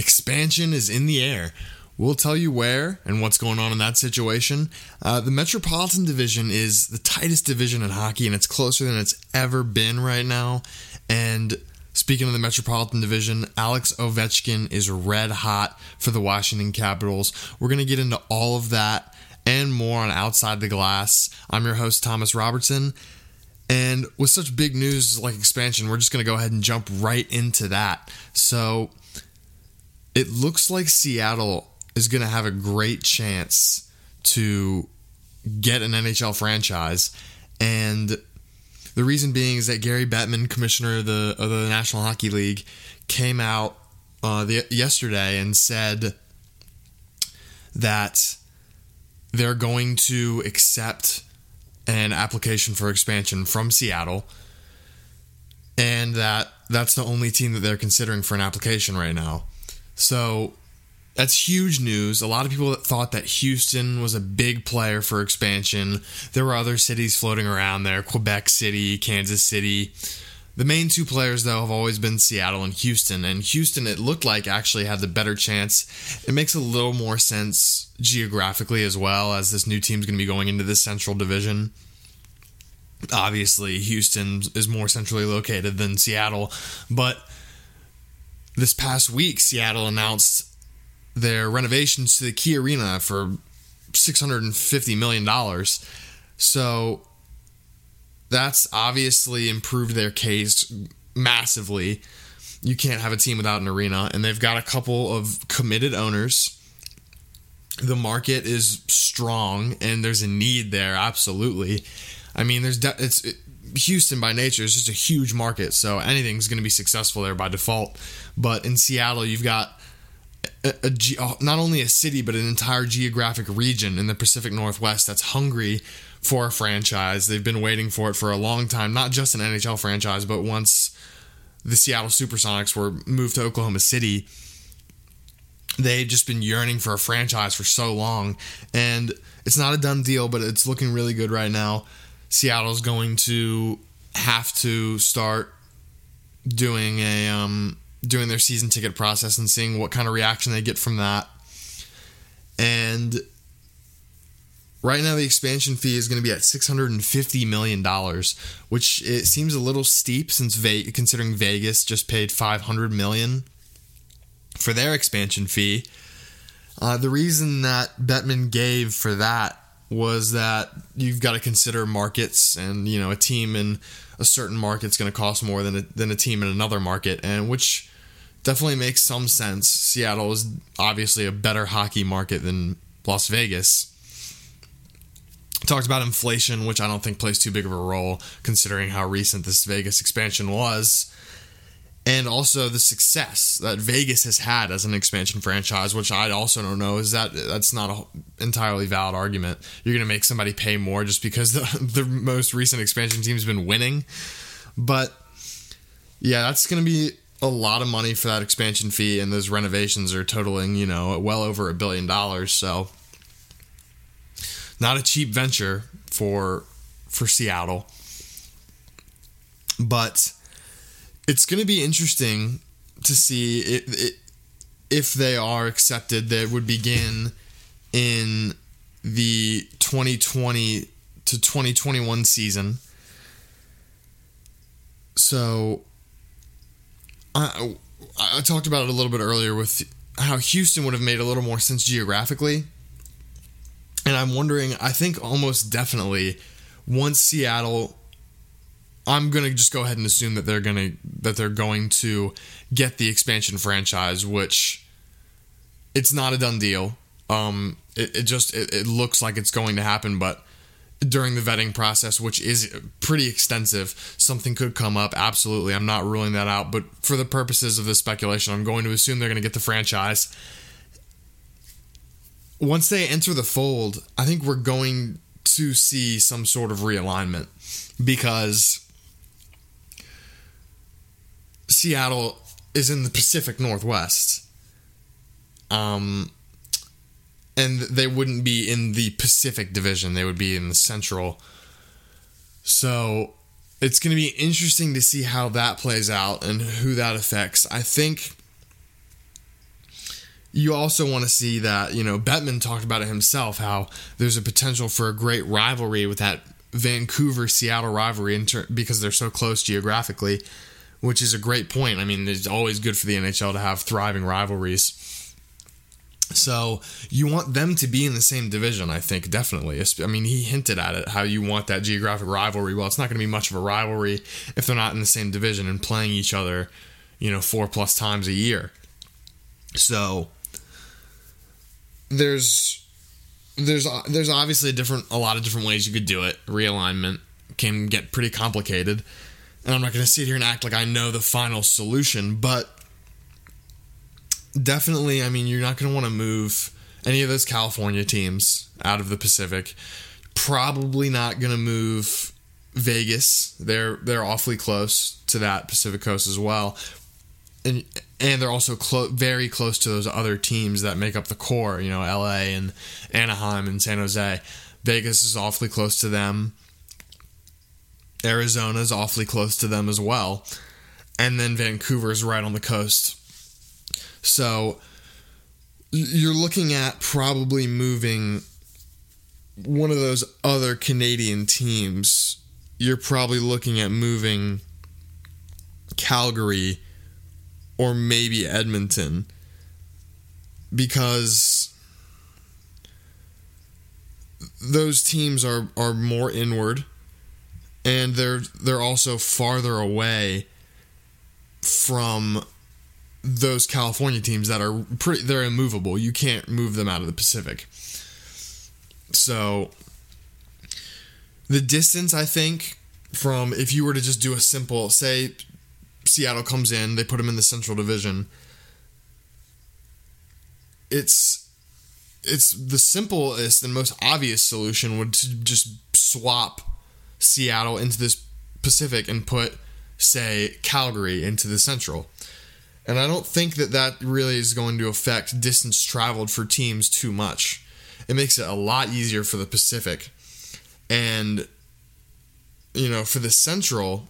expansion is in the air. We'll tell you where and what's going on in that situation. Uh, the Metropolitan Division is the tightest division in hockey, and it's closer than it's ever been right now. And speaking of the Metropolitan Division, Alex Ovechkin is red hot for the Washington Capitals. We're going to get into all of that and more on Outside the Glass. I'm your host, Thomas Robertson. And with such big news like expansion, we're just going to go ahead and jump right into that. So it looks like Seattle is going to have a great chance to get an NHL franchise. And the reason being is that Gary Bettman, commissioner of the, of the National Hockey League, came out uh, the, yesterday and said that they're going to accept an application for expansion from Seattle and that that's the only team that they're considering for an application right now. So that's huge news. A lot of people thought that Houston was a big player for expansion. There were other cities floating around there Quebec City, Kansas City. The main two players, though, have always been Seattle and Houston. And Houston, it looked like, actually had the better chance. It makes a little more sense geographically as well, as this new team's going to be going into the Central Division. Obviously, Houston is more centrally located than Seattle. But this past week, Seattle announced their renovations to the Key Arena for $650 million. So that's obviously improved their case massively. You can't have a team without an arena, and they've got a couple of committed owners. The market is strong, and there's a need there. Absolutely. I mean, there's de- it's it, Houston by nature is just a huge market, so anything's going to be successful there by default. But in Seattle, you've got a, a, not only a city but an entire geographic region in the Pacific Northwest that's hungry for a franchise. They've been waiting for it for a long time, not just an NHL franchise, but once the Seattle Supersonics were moved to Oklahoma City, they've just been yearning for a franchise for so long. And it's not a done deal, but it's looking really good right now. Seattle's going to have to start doing a um, doing their season ticket process and seeing what kind of reaction they get from that. And right now the expansion fee is going to be at 650 million dollars, which it seems a little steep since Ve- considering Vegas just paid 500 million for their expansion fee. Uh, the reason that Bettman gave for that was that you've got to consider markets and you know a team in a certain market is going to cost more than a, than a team in another market and which definitely makes some sense. Seattle is obviously a better hockey market than Las Vegas. Talked about inflation, which I don't think plays too big of a role considering how recent this Vegas expansion was. And also the success that Vegas has had as an expansion franchise, which I also don't know is that that's not an entirely valid argument. You're going to make somebody pay more just because the, the most recent expansion team's been winning. But yeah, that's going to be a lot of money for that expansion fee, and those renovations are totaling, you know, well over a billion dollars. So, not a cheap venture for for Seattle, but it's going to be interesting to see it, it, if they are accepted. That would begin in the 2020 to 2021 season. So I, I talked about it a little bit earlier with how Houston would have made a little more sense geographically. And I'm wondering, I think almost definitely once Seattle I'm to just go ahead and assume that they're to that they're going to get the expansion franchise which it's not a done deal. Um it, it just it, it looks like it's going to happen but during the vetting process, which is pretty extensive. Something could come up. Absolutely. I'm not ruling that out. But for the purposes of this speculation, I'm going to assume they're going to get the franchise. Once they enter the fold, I think we're going to see some sort of realignment because Seattle is in the Pacific Northwest. Um, and they wouldn't be in the Pacific Division, they would be in the Central. So it's going to be interesting to see how that plays out and who that affects. I think you also want to see that, you know, Bettman talked about it himself, how there's a potential for a great rivalry with that Vancouver Seattle rivalry ter- because they're so close geographically, which is a great point. I mean, it's always good for the NHL to have thriving rivalries. So you want them to be in the same division, I think, definitely. I mean, he hinted at it, how you want that geographic rivalry. Well, it's not going to be much of a rivalry if they're not in the same division and playing each other, you know, four plus times a year. So there's there's there's obviously a different a lot of different ways you could do it. Realignment can get pretty complicated, and I'm not going to sit here and act like I know the final solution, but definitely, I mean, you're not going to want to move any of those California teams out of the Pacific. Probably not going to move Vegas. They're they're awfully close to that Pacific Coast as well, and and they're also clo- very close to those other teams that make up the core. You know, L.A. and Anaheim and San Jose. Vegas is awfully close to them. Arizona is awfully close to them as well, and then Vancouver is right on the coast. So you're looking at probably moving one of those other Canadian teams. You're probably looking at moving Calgary or maybe Edmonton because those teams are are more inward and they're they're also farther away from those California teams that are pretty they're immovable. You can't move them out of the Pacific. So the distance I think from if you were to just do a simple say Seattle comes in, they put them in the Central Division. It's it's the simplest and most obvious solution would to just swap Seattle into this Pacific and put say Calgary into the Central. And I don't think that that really is going to affect distance traveled for teams too much. It makes it a lot easier for the Pacific. And you know, for the Central,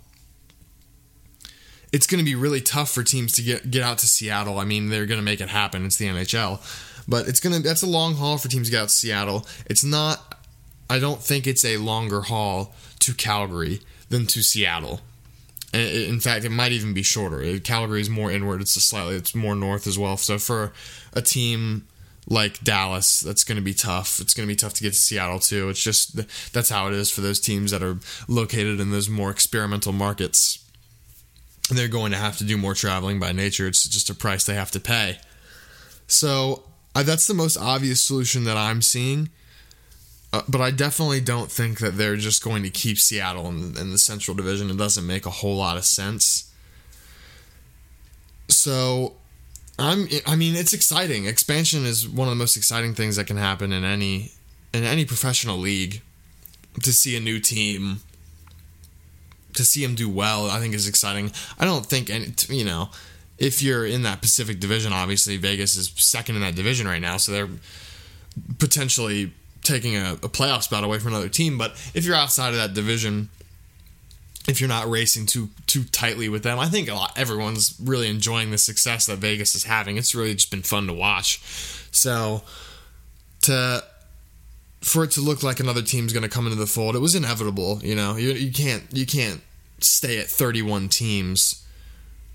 it's going to be really tough for teams to get get out to Seattle. I mean, they're going to make it happen. It's the NHL, but it's going to that's a long haul for teams to get out to Seattle. It's not. I don't think it's a longer haul to Calgary than to Seattle. In fact, it might even be shorter. Calgary is more inward. It's slightly. It's more north as well. So for a team like Dallas, that's going to be tough. It's going to be tough to get to Seattle too. It's just that's how it is for those teams that are located in those more experimental markets they're going to have to do more traveling by nature. It's just a price they have to pay. So that's the most obvious solution that I'm seeing. Uh, but I definitely don't think that they're just going to keep Seattle in, in the Central Division. It doesn't make a whole lot of sense. So I'm I mean it's exciting. Expansion is one of the most exciting things that can happen in any in any professional league to see a new team to see him do well, I think is exciting. I don't think any, you know, if you're in that Pacific Division, obviously Vegas is second in that division right now, so they're potentially taking a, a playoff spot away from another team. But if you're outside of that division, if you're not racing too too tightly with them, I think a lot everyone's really enjoying the success that Vegas is having. It's really just been fun to watch. So to for it to look like another team's going to come into the fold, it was inevitable. You know, you, you can't you can't stay at 31 teams.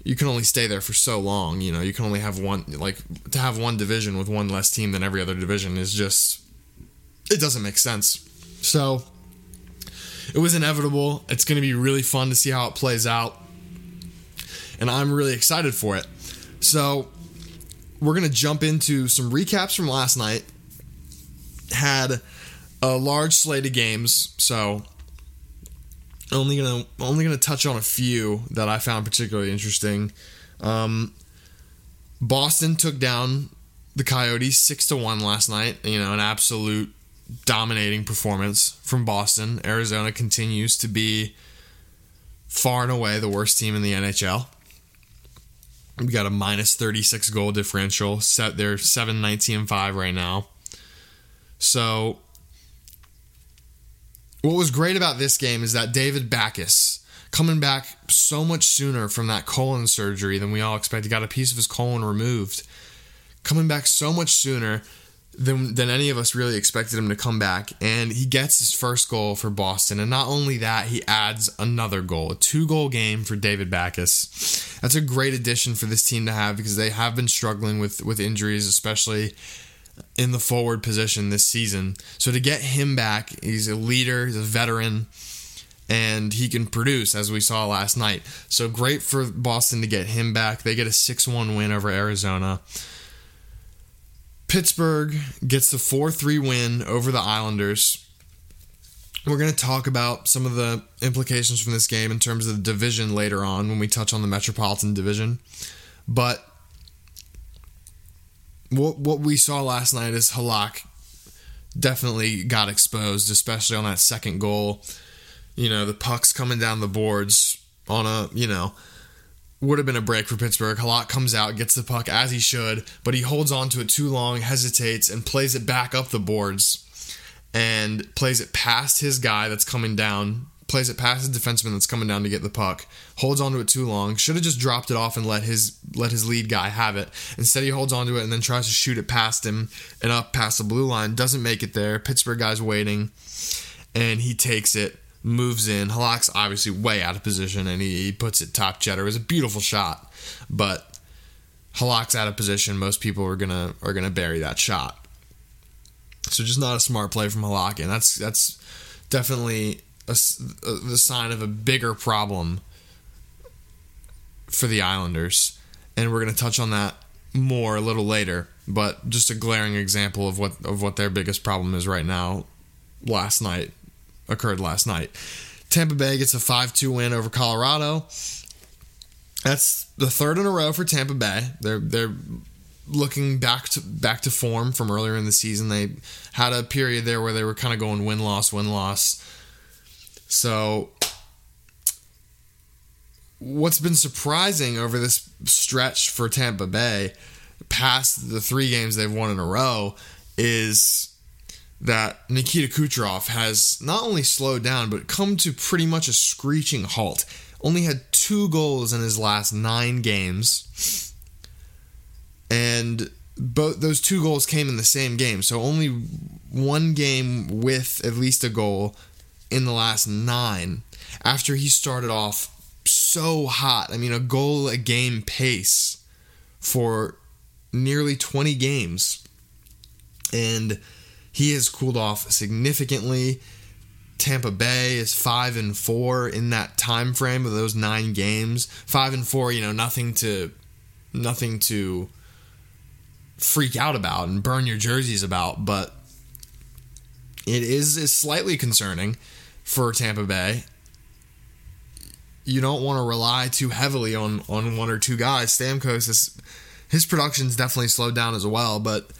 You can only stay there for so long. You know, you can only have one like to have one division with one less team than every other division is just it doesn't make sense. So it was inevitable. It's going to be really fun to see how it plays out, and I'm really excited for it. So we're going to jump into some recaps from last night. Had a large slate of games, so only gonna only gonna touch on a few that I found particularly interesting. Um, Boston took down the Coyotes six to one last night. You know, an absolute dominating performance from Boston. Arizona continues to be far and away the worst team in the NHL. We got a minus 36 goal differential. Set they're 7 19 and 5 right now. So what was great about this game is that David Backes coming back so much sooner from that colon surgery than we all expected, got a piece of his colon removed, coming back so much sooner than than any of us really expected him to come back. And he gets his first goal for Boston. And not only that, he adds another goal, a two goal game for David Backes That's a great addition for this team to have because they have been struggling with with injuries, especially in the forward position this season. So to get him back, he's a leader, he's a veteran, and he can produce as we saw last night. So great for Boston to get him back. They get a 6-1 win over Arizona. Pittsburgh gets the 4-3 win over the Islanders. We're going to talk about some of the implications from this game in terms of the division later on when we touch on the Metropolitan Division. But what what we saw last night is Halak definitely got exposed, especially on that second goal. You know, the puck's coming down the boards on a, you know, would have been a break for Pittsburgh. Halak comes out, gets the puck as he should, but he holds on to it too long, hesitates, and plays it back up the boards and plays it past his guy that's coming down plays it past the defenseman that's coming down to get the puck, holds onto it too long. Should have just dropped it off and let his let his lead guy have it. Instead, he holds onto it and then tries to shoot it past him and up past the blue line. Doesn't make it there. Pittsburgh guy's waiting, and he takes it, moves in. Halak's obviously way out of position, and he, he puts it top cheddar. It was a beautiful shot, but Halak's out of position. Most people are gonna are gonna bury that shot. So just not a smart play from Halak, and that's that's definitely a, a, the sign of a bigger problem for the Islanders, and we're to touch on that more a little later. But just a glaring example of what of what their biggest problem is right now. Last night occurred last night. Tampa Bay gets a 5-2 win over Colorado. That's the third in a row for Tampa Bay. They're they're looking back to back to form from earlier in the season. They had a period there where they were kind of going win loss win loss so, what's been surprising over this stretch for Tampa Bay, past the three games they've won in a row, is that Nikita Kucherov has not only slowed down, but come to pretty much a screeching halt. Only had two goals in his last nine games. And both those two goals came in the same game. So only one game with at least a goal in the last nine after he started off so hot. I mean, a goal a game pace for nearly 20 games. And he has cooled off significantly. Tampa Bay is 5 and 4 in that time frame of those 9 games. 5 and 4, you know, nothing to nothing to freak out about and burn your jerseys about, but it is, is slightly concerning for Tampa Bay. You don't want to rely too heavily on on one or two guys. Stamkos is his production's definitely slowed down as well, but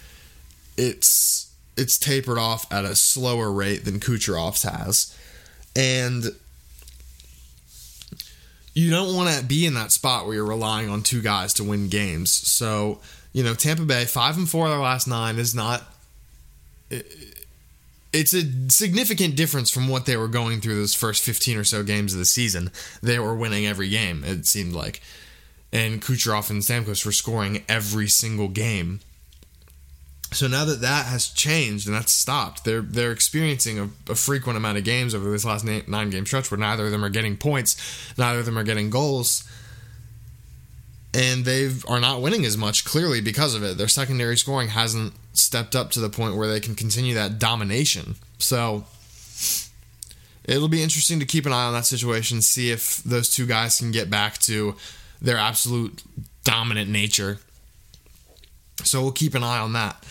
it's it's tapered off at a slower rate than Kucherov's has. And you don't want to be in that spot where you're relying on two guys to win games. So, you know, Tampa Bay, five and four of their last nine is not it's a significant difference from what they were going through those first 15 or so games of the season. They were winning every game, it seemed like. And Kucherov and Stamkos were scoring every single game. So now that that has changed and that's stopped, they're they're experiencing a, a frequent amount of games over this last nine game stretch where neither of them are getting points, neither of them are getting goals, and they are not winning as much clearly because of it. Their secondary scoring hasn't stepped up to the point where they can continue that domination. So it'll be interesting to keep an eye on that situation, see if those two guys can get back to their absolute dominant nature. So we'll keep an eye on that.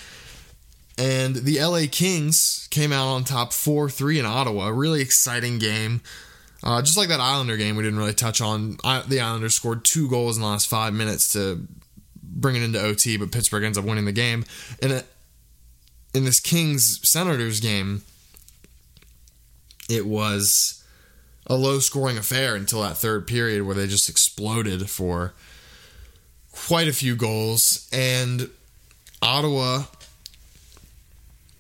And the LA Kings came out on top 4 3 in Ottawa. Really exciting game. Uh, just like that Islander game, we didn't really touch on. I, the Islanders scored two goals in the last five minutes to bring it into OT, but Pittsburgh ends up winning the game. And it, in this Kings Senators game, it was a low scoring affair until that third period where they just exploded for quite a few goals. And Ottawa,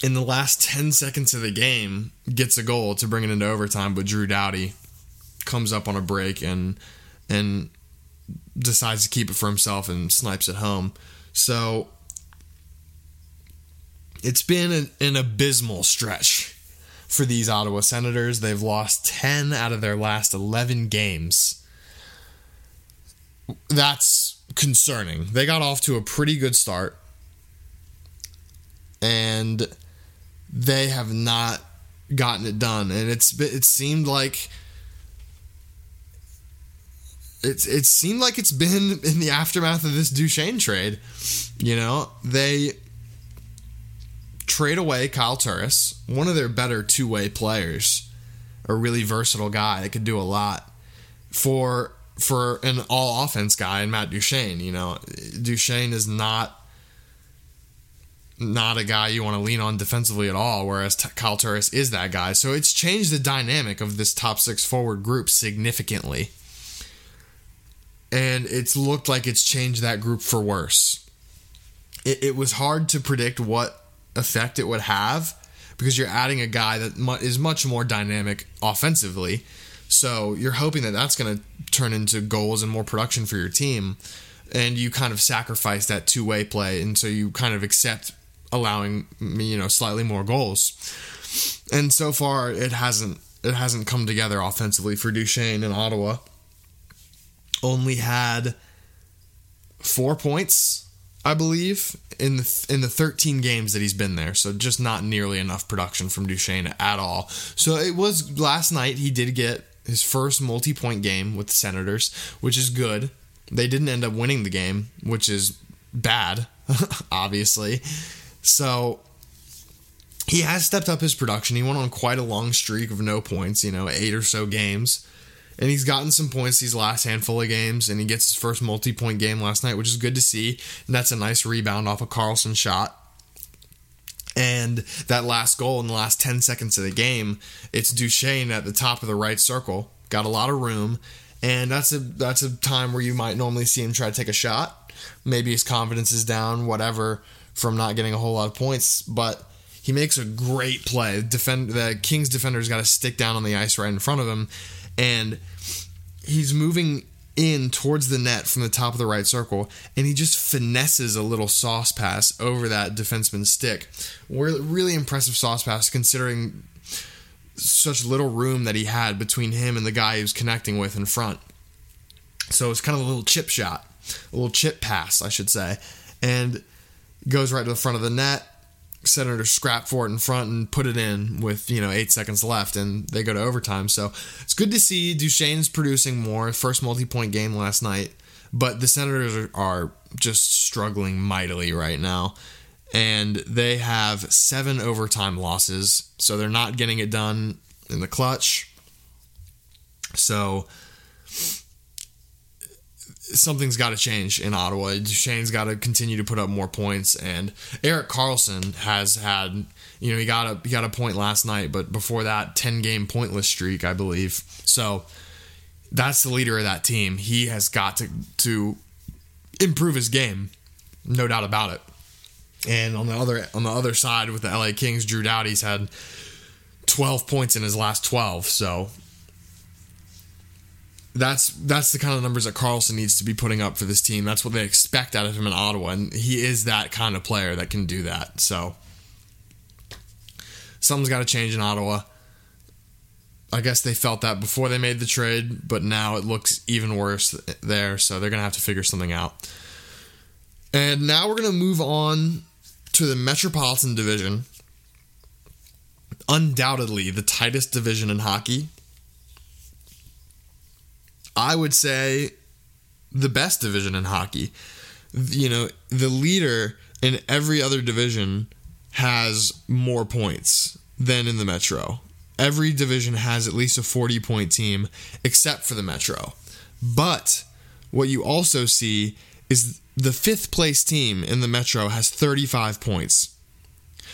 in the last 10 seconds of the game, gets a goal to bring it into overtime, but Drew Doughty comes up on a break and and decides to keep it for himself and snipes it home. So it's been an, an abysmal stretch for these Ottawa Senators. They've lost 10 out of their last 11 games. That's concerning. They got off to a pretty good start, and they have not gotten it done. And it's it seemed like it's it seemed like it's been in the aftermath of this Duchene trade. You know, they trade away Kyle Turris, one of their better two way players, a really versatile guy that could do a lot for for an all offense guy and Matt Duchene. You know, Duchene is not not a guy you want to lean on defensively at all, whereas Kyle Turris is that guy. So it's changed the dynamic of this top six forward group significantly. And it's looked like it's changed that group for worse. It, it was hard to predict what effect it would have because you're adding a guy that is much more dynamic offensively. So you're hoping that that's going to turn into goals and more production for your team. And you kind of sacrifice that two way play. And so you kind of accept allowing you know slightly more goals. And so far, it hasn't it hasn't come together offensively for Duchene in Ottawa. Only had four points, I believe, in the in the 13 games that he's been there. So just not nearly enough production from Duchene at all. So it was last night he did get his first multi-point game with the Senators, which is good. They didn't end up winning the game, which is bad, obviously. So he has stepped up his production. He went on quite a long streak of no points, you know, eight or so games. And he's gotten some points these last handful of games, and he gets his first multi point game last night, which is good to see. And that's a nice rebound off a Karlsson shot. And that last goal in the last 10 seconds of the game, it's Duchene at the top of the right circle. Got a lot of room. And that's a that's a time where you might normally see him try to take a shot. Maybe his confidence is down, whatever from not getting a whole lot of points, but he makes a great play. Defend the Kings defender's got to stick down on the ice right in front of him, and he's moving in towards the net from the top of the right circle, and he just finesses a little sauce pass over that defenseman's stick. Really impressive sauce pass considering such little room that he had between him and the guy he was connecting with in front. So it's kind of a little chip shot, a little chip pass, I should say. And goes right to the front of the net. Senators scrap for it in front and put it in with you know eight seconds left, and they go to overtime. So it's good to see Duchene's producing more. First multi-point game last night, but the Senators are just struggling mightily right now, and they have seven overtime losses. So they're not getting it done in the clutch. So something's got to change in Ottawa. Duchene's got to continue to put up more points, and Erik Karlsson has had, you know, he got a he got a point last night, but before that, ten game pointless streak, I believe. So that's the leader of that team. He has got to to improve his game, no doubt about it. And on the other on the other side with the LA Kings, Drew Doughty's had 12 points in his last 12. So that's that's the kind of numbers that Karlsson needs to be putting up for this team. That's what they expect out of him in Ottawa, and he is that kind of player that can do that. So something's got to change in Ottawa. I guess they felt that before they made the trade, but now it looks even worse there. So they're gonna have to figure something out. And now we're gonna move on to the Metropolitan Division. Undoubtedly, the tightest division in hockey I would say the best division in hockey. You know, the leader in every other division has more points than in the Metro. Every division has at least a 40 point team, except for the Metro. But what you also see is the fifth place team in the Metro has 35 points.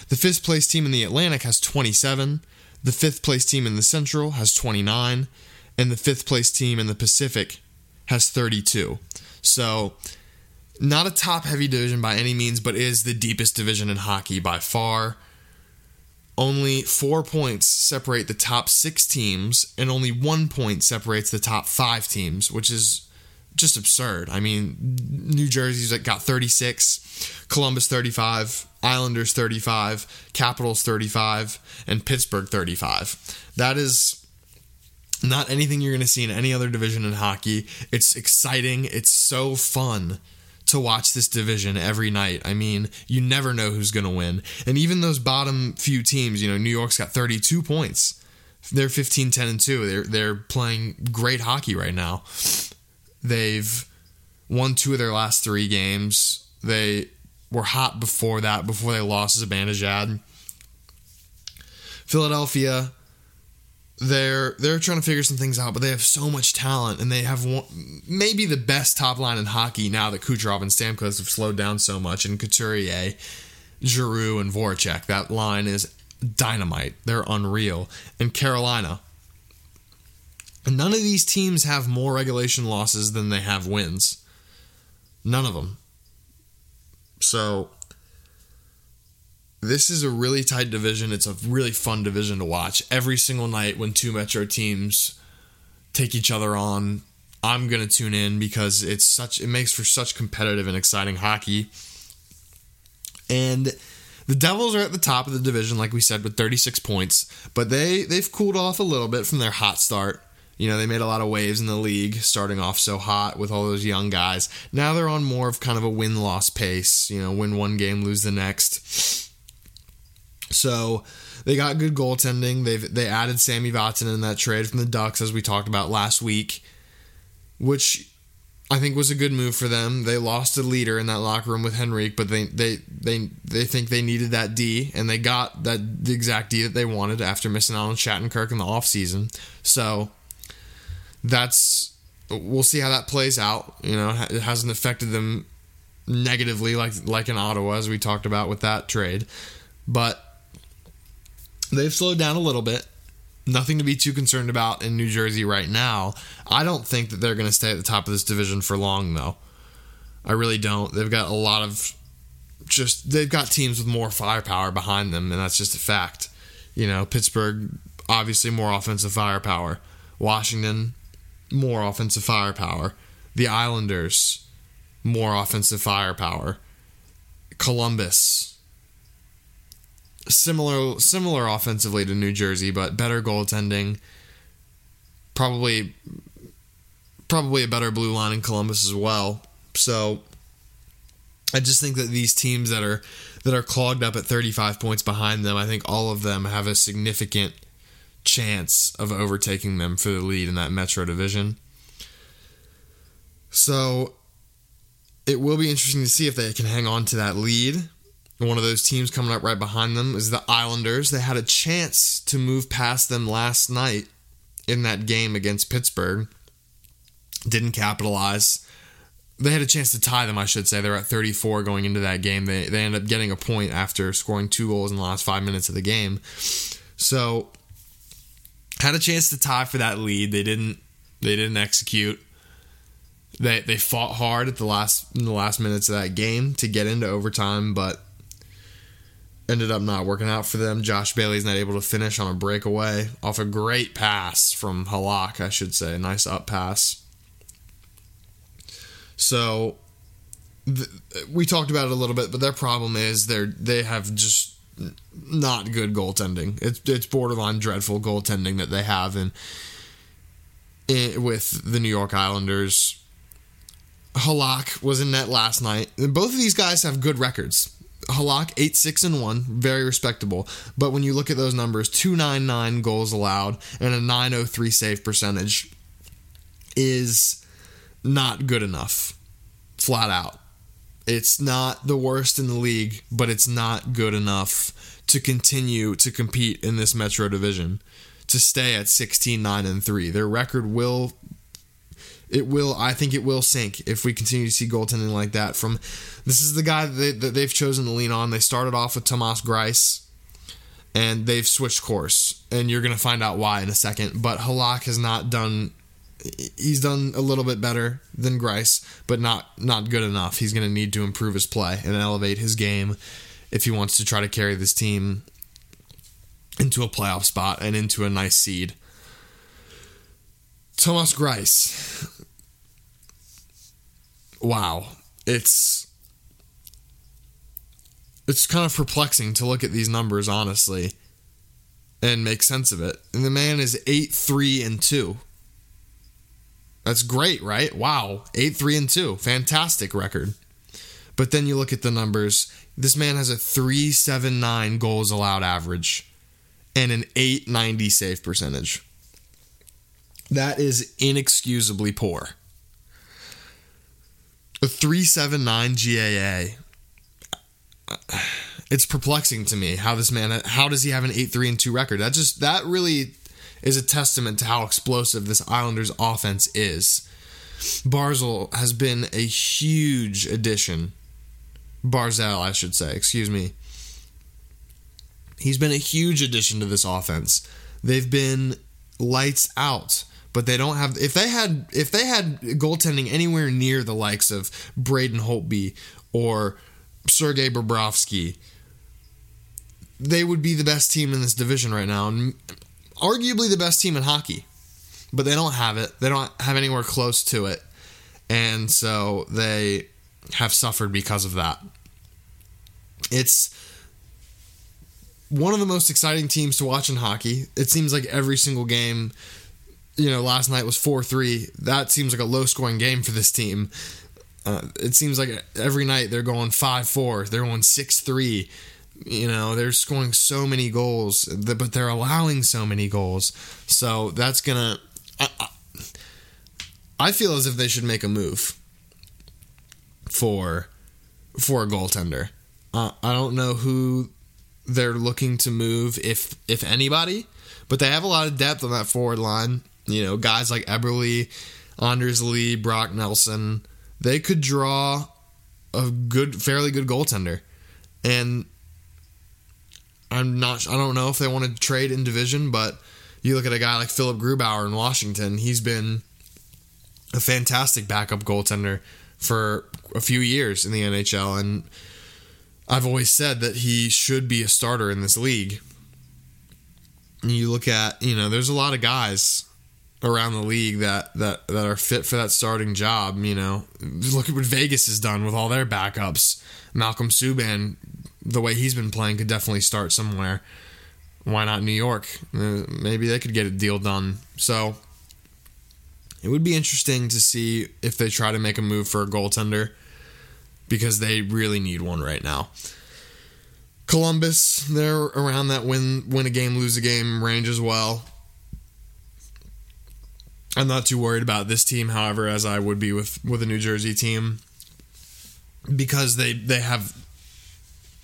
The fifth place team in the Atlantic has 27. The fifth place team in the Central has 29 and the fifth place team in the Pacific has 32. So, not a top heavy division by any means, but is the deepest division in hockey by far. Only four points separate the top six teams, and only one point separates the top five teams, which is just absurd. I mean, New Jersey's got 36, Columbus 35, Islanders 35, Capitals 35, and Pittsburgh 35. That is not anything you're going to see in any other division in hockey. It's exciting. It's so fun to watch this division every night. I mean, you never know who's going to win. And even those bottom few teams, you know, New York's got 32 points. They're 15 10 and 2. They're they're playing great hockey right now. They've won two of their last 3 games. They were hot before that, before they lost to Zibanejad. Philadelphia they're they're trying to figure some things out, but they have so much talent, and they have one, maybe the best top line in hockey now that Kucherov and Stamkos have slowed down so much, and Couturier, Giroux, and Voracek. That line is dynamite. They're unreal. And Carolina. None of these teams have more regulation losses than they have wins. None of them. So this is a really tight division. It's a really fun division to watch. Every single night when two Metro teams take each other on, I'm going to tune in because it's such it makes for such competitive and exciting hockey. And the Devils are at the top of the division like we said with 36 points, but they they've cooled off a little bit from their hot start. You know, they made a lot of waves in the league starting off so hot with all those young guys. Now they're on more of kind of a win-loss pace, you know, win one game, lose the next so they got good goaltending. They've they added Sami Vatanen in that trade from the Ducks, as we talked about last week, which I think was a good move for them. They lost a leader in that locker room with Henrique, but they they they they think they needed that D, and they got that the exact D that they wanted after missing out on Shattenkirk in the offseason. So that's we'll see how that plays out. You know, it hasn't affected them negatively like like in Ottawa as we talked about with that trade, but They've slowed down a little bit. Nothing to be too concerned about in New Jersey right now. I don't think that they're going to stay at the top of this division for long, though. I really don't. They've got a lot of just, they've got teams with more firepower behind them, and that's just a fact. You know, Pittsburgh, obviously more offensive firepower. Washington, more offensive firepower. The Islanders, more offensive firepower. Columbus, similar similar offensively to New Jersey, but better goaltending. Probably probably a better blue line in Columbus as well. So I just think that these teams that are that are clogged up at 35 points behind them, I think all of them have a significant chance of overtaking them for the lead in that Metro division. So it will be interesting to see if they can hang on to that lead one of those teams coming up right behind them is the Islanders. They had a chance to move past them last night in that game against Pittsburgh. Didn't capitalize. They had a chance to tie them, I should say. They're at 34 going into that game. They they end up getting a point after scoring two goals in the last five minutes of the game. So had a chance to tie for that lead. They didn't they didn't execute. They they fought hard at the last in the last minutes of that game to get into overtime, but ended up not working out for them. Josh Bailey's not able to finish on a breakaway off a great pass from Halak, I should say. Nice up pass. So th- we talked about it a little bit, but their problem is they they have just not good goaltending. It's it's borderline dreadful goaltending that they have in, with the New York Islanders. Halak was in net last night. Both of these guys have good records. Halak eight six and one, very respectable. But when you look at those numbers, two nine nine goals allowed and a nine oh three save percentage is not good enough. Flat out. It's not the worst in the league, but it's not good enough to continue to compete in this Metro division. To stay at 16 9 and 3. Their record will it will I think it will sink if we continue to see goaltending like that from this is the guy that, they, have chosen to lean on. They started off with Thomas Greiss and they've switched course and you're going to find out why in a second, but Halak has not done he's done a little bit better than Greiss, but not not good enough. He's going to need to improve his play and elevate his game if he wants to try to carry this team into a playoff spot and into a nice seed. Thomas Greiss wow, it's it's kind of perplexing to look at these numbers honestly and make sense of it. And the man is 8 3 and 2. That's great, right? Wow. 8 3 and 2. Fantastic record. But then you look at the numbers. This man has a 379 goals allowed average and an 890 save percentage. That is inexcusably poor. A 379 GAA. It's perplexing to me how this man how does he have an 8-3 and 2 record? That just that really is a testament to how explosive this Islanders offense is. Barzal has been a huge addition. Barzal, I should say, excuse me. He's been a huge addition to this offense. They've been lights out but they don't have if they had if they had goaltending anywhere near the likes of Braden Holtby or Sergei Bobrovsky, they would be the best team in this division right now and arguably the best team in hockey. But they don't have it. They don't have anywhere close to it. And so they have suffered because of that. It's one of the most exciting teams to watch in hockey. It seems like every single game you know, last night was 4 3. That seems like a low scoring game for this team. Uh, it seems like every night they're going 5 4, they're going 6 3. You know, they're scoring so many goals, but they're allowing so many goals. So that's going to. I feel as if they should make a move for for a goaltender. Uh, I don't know who they're looking to move, if if anybody, but they have a lot of depth on that forward line. You know, guys like Eberle, Anders Lee, Brock Nelson, they could draw a good, fairly good goaltender. And I'm not, I don't know if they want to trade in division, but you look at a guy like Philip Grubauer in Washington, he's been a fantastic backup goaltender for a few years in the NHL. And I've always said that he should be a starter in this league. And you look at, you know, there's a lot of guys around the league that that that are fit for that starting job. You know, look at what Vegas has done with all their backups. Malcolm Subban, the way he's been playing, could definitely start somewhere. Why not New York? Uh, maybe they could get a deal done. So it would be interesting to see if they try to make a move for a goaltender because they really need one right now. Columbus, they're around that win win a game, lose a game range as well. I'm not too worried about this team, however, as I would be with with a New Jersey team because they they have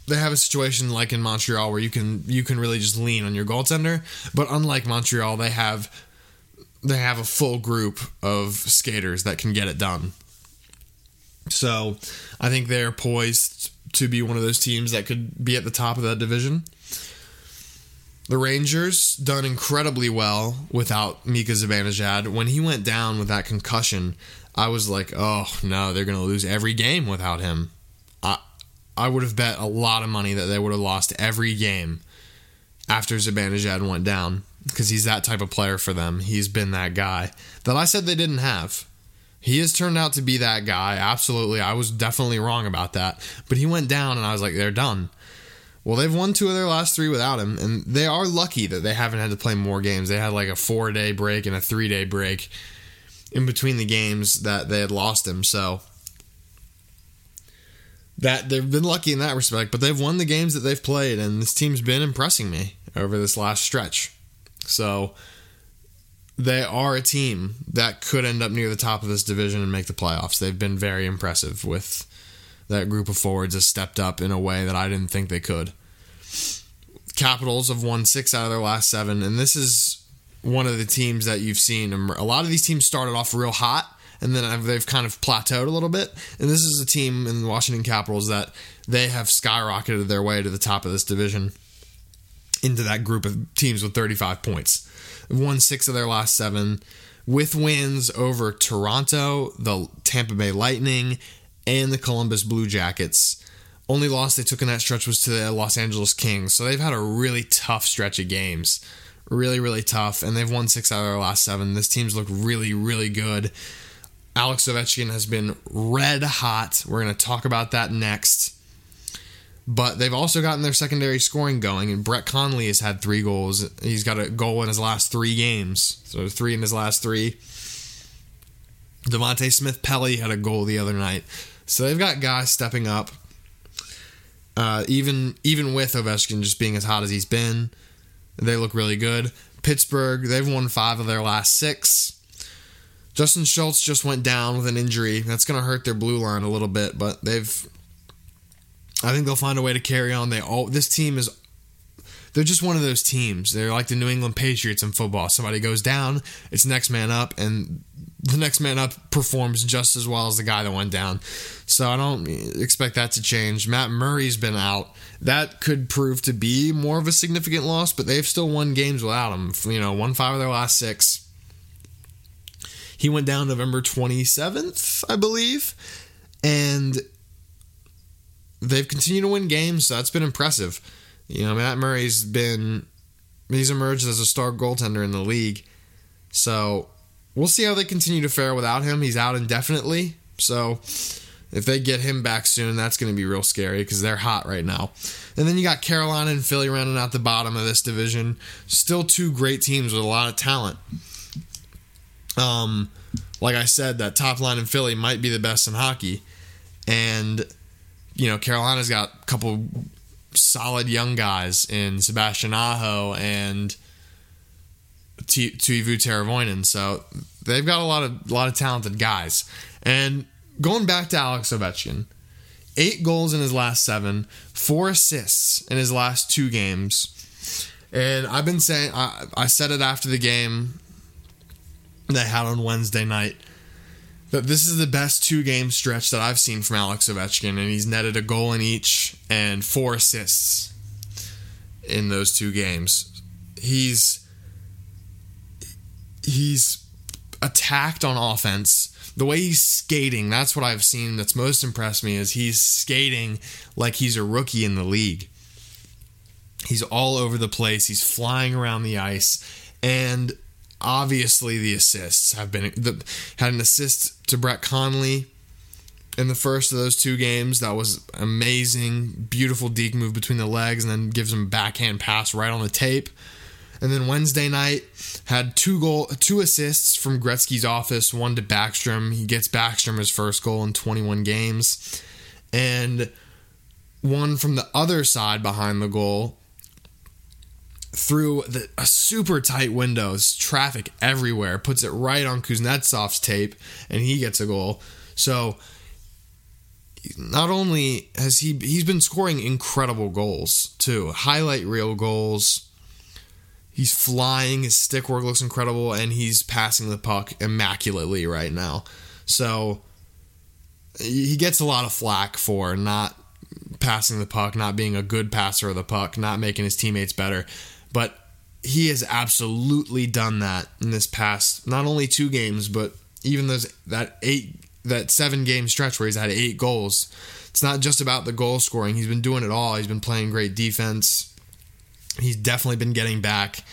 they have a situation like in Montreal where you can you can really just lean on your goaltender, but unlike Montreal, they have they have a full group of skaters that can get it done. So, I think they're poised to be one of those teams that could be at the top of that division. The Rangers done incredibly well without Mika Zibanejad. When he went down with that concussion, I was like, "Oh no, they're going to lose every game without him." I I would have bet a lot of money that they would have lost every game after Zibanejad went down because he's that type of player for them. He's been that guy that I said they didn't have. He has turned out to be that guy. Absolutely. I was definitely wrong about that. But he went down and I was like, they're done. Well, they've won two of their last three without him, and they are lucky that they haven't had to play more games. They had like a four day break and a three day break in between the games that they had lost him. So that they've been lucky in that respect, but they've won the games that they've played, and this team's been impressing me over this last stretch. So they are a team that could end up near the top of this division and make the playoffs. They've been very impressive with that group of forwards has stepped up in a way that I didn't think they could. Capitals have won six out of their last seven, and this is one of the teams that you've seen. A lot of these teams started off real hot, and then they've kind of plateaued a little bit. And this is a team in the Washington Capitals that they have skyrocketed their way to the top of this division into that group of teams with 35 points. They've won six of their last seven with wins over Toronto, the Tampa Bay Lightning, and the Columbus Blue Jackets. Only loss they took in that stretch was to the Los Angeles Kings. So they've had a really tough stretch of games. Really, really tough. And they've won six out of their last seven. This team's looked really, really good. Alex Ovechkin has been red hot. We're going to talk about that next. But they've also gotten their secondary scoring going, and Brett Connolly has had three goals. He's got a goal in his last three games, so three in his last three. Devante Smith-Pelly had a goal the other night, so they've got guys stepping up. Uh, even even with Ovechkin just being as hot as he's been, they look really good. Pittsburgh, they've won five of their last six. Justin Schultz just went down with an injury. That's going to hurt their blue line a little bit, but they've I think they'll find a way to carry on. They all this team is they're just one of those teams. They're like the New England Patriots in football. Somebody goes down, it's next man up, and the next man up performs just as well as the guy that went down. So I don't expect that to change. Matt Murray's been out. That could prove to be more of a significant loss, but they've still won games without him. You know, won five of their last six. He went down November 27th, I believe. And they've continued to win games. So that's been impressive. You know, Matt Murray's been he's emerged as a star goaltender in the league. So we'll see how they continue to fare without him. He's out indefinitely. So if they get him back soon, that's going to be real scary because they're hot right now. And then you got Carolina and Philly running out the bottom of this division. Still two great teams with a lot of talent. Um, like I said, that top line in Philly might be the best in hockey. And you know, Carolina's got a couple solid young guys in Sebastian Aho and Teuvo Teravainen. So they've got a lot of a lot of talented guys. And going back to Alex Ovechkin, eight goals in his last seven, four assists in his last two games. And I've been saying, I, I said it after the game they had on Wednesday night that this is the best two game stretch that I've seen from Alex Ovechkin, and he's netted a goal in each and four assists in those two games. He's he's attacked on offense. The way he's skating, that's what I've seen that's most impressed me is he's skating like he's a rookie in the league. He's all over the place. He's flying around the ice and obviously the assists have been the, had an assist to Brett Connolly in the first of those two games. That was amazing, beautiful deke move between the legs, and then gives him backhand pass right on the tape. And then Wednesday night had two goal, two assists from Gretzky's office, one to Backstrom. He gets Backstrom his first goal in 21 games, and one from the other side behind the goal through the, a super tight windows, traffic everywhere, puts it right on Kuznetsov's tape, and he gets a goal. So not only has he he's been scoring incredible goals too, highlight reel goals. He's flying, his stick work looks incredible, and he's passing the puck immaculately right now. So he gets a lot of flack for not passing the puck, not being a good passer of the puck, not making his teammates better. But he has absolutely done that in this past not only two games, but even those that eight that seven game stretch where he's had eight goals. It's not just about the goal scoring. He's been doing it all. He's been playing great defense. He's definitely been getting back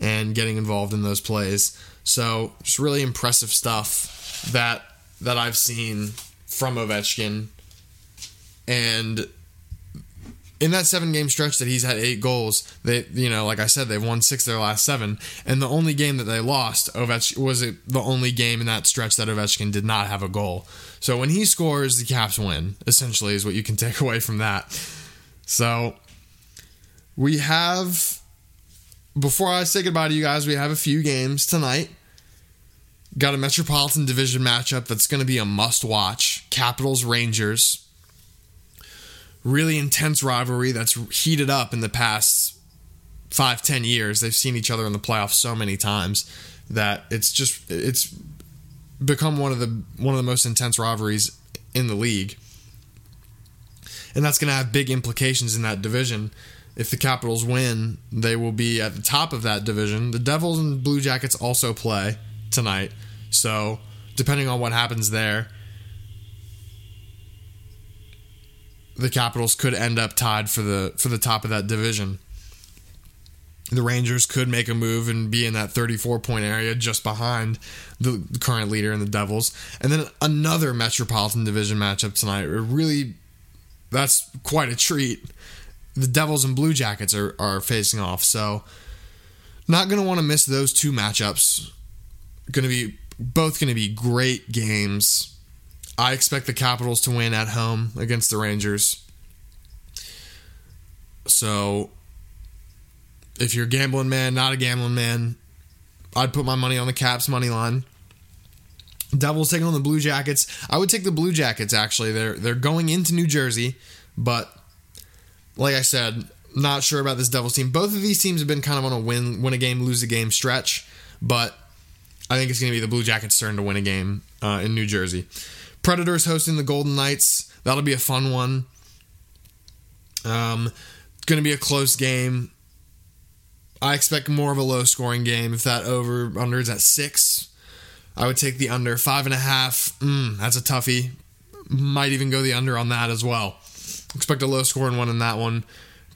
and getting involved in those plays. So just really impressive stuff that that I've seen from Ovechkin. And in that seven game stretch that he's had eight goals, they you know, like I said, they've won six their last seven, and the only game that they lost, Ovechkin was it the only game in that stretch that Ovechkin did not have a goal. So when he scores, the Caps win. Essentially, is what you can take away from that. So we have. Before I say goodbye to you guys, we have a few games tonight. Got a Metropolitan Division matchup that's going to be a must watch. Capitals Rangers really intense rivalry that's heated up in the past five ten years. They've seen each other in the playoffs so many times that it's just it's become one of the one of the most intense rivalries in the league. And that's going to have big implications in that division. If the Capitals win, they will be at the top of that division. The Devils and Blue Jackets also play tonight. So, depending on what happens there, the Capitals could end up tied for the for the top of that division. the Rangers could make a move and be in that 34 point area just behind the current leader in the Devils. And then another Metropolitan Division matchup tonight. Really, that's quite a treat. The Devils and Blue Jackets are, are facing off. So, not going to want to miss those two matchups. Going to be both going to be great games. I expect the Capitals to win at home against the Rangers. So, if you're a gambling man, not a gambling man, I'd put my money on the Caps money line. Devils taking on the Blue Jackets. I would take the Blue Jackets actually. They're they're going into New Jersey, but like I said, not sure about this Devils team. Both of these teams have been kind of on a win win a game, lose a game stretch, but I think it's going to be the Blue Jackets' turn to win a game uh, in New Jersey. Predators hosting the Golden Knights. That'll be a fun one. Um, going to be a close game. I expect more of a low scoring game. If that over under is at six, I would take the under. Five and a half, mm, that's a toughie. Might even go the under on that as well. Expect a low scoring one in that one.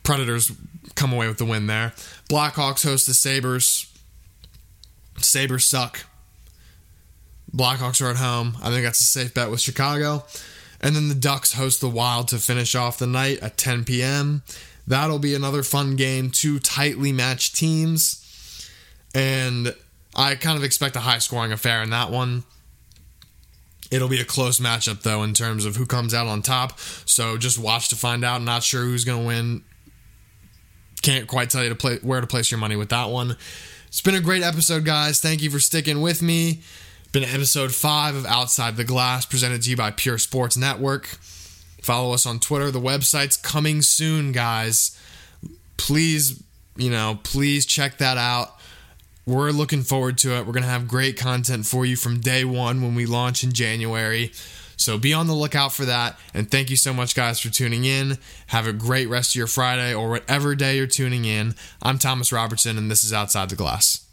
Predators come away with the win there. Blackhawks host the Sabres. Sabres suck. Blackhawks are at home. I think that's a safe bet with Chicago. And then the Ducks host the Wild to finish off the night at 10 p.m. That'll be another fun game. Two tightly matched teams. And I kind of expect a high scoring affair in that one. It'll be a close matchup, though, in terms of who comes out on top. So just watch to find out. Not sure who's going to win. Can't quite tell you to play where to place your money with that one. It's been a great episode, guys. Thank you for sticking with me. Been episode five of Outside the Glass, presented to you by Pure Sports Network. Follow us on Twitter. The website's coming soon, guys. Please, you know, please check that out. We're looking forward to it. We're going to have great content for you from day one when we launch in January. So be on the lookout for that. And thank you so much, guys, for tuning in. Have a great rest of your Friday or whatever day you're tuning in. I'm Thomas Robertson, and this is Outside the Glass.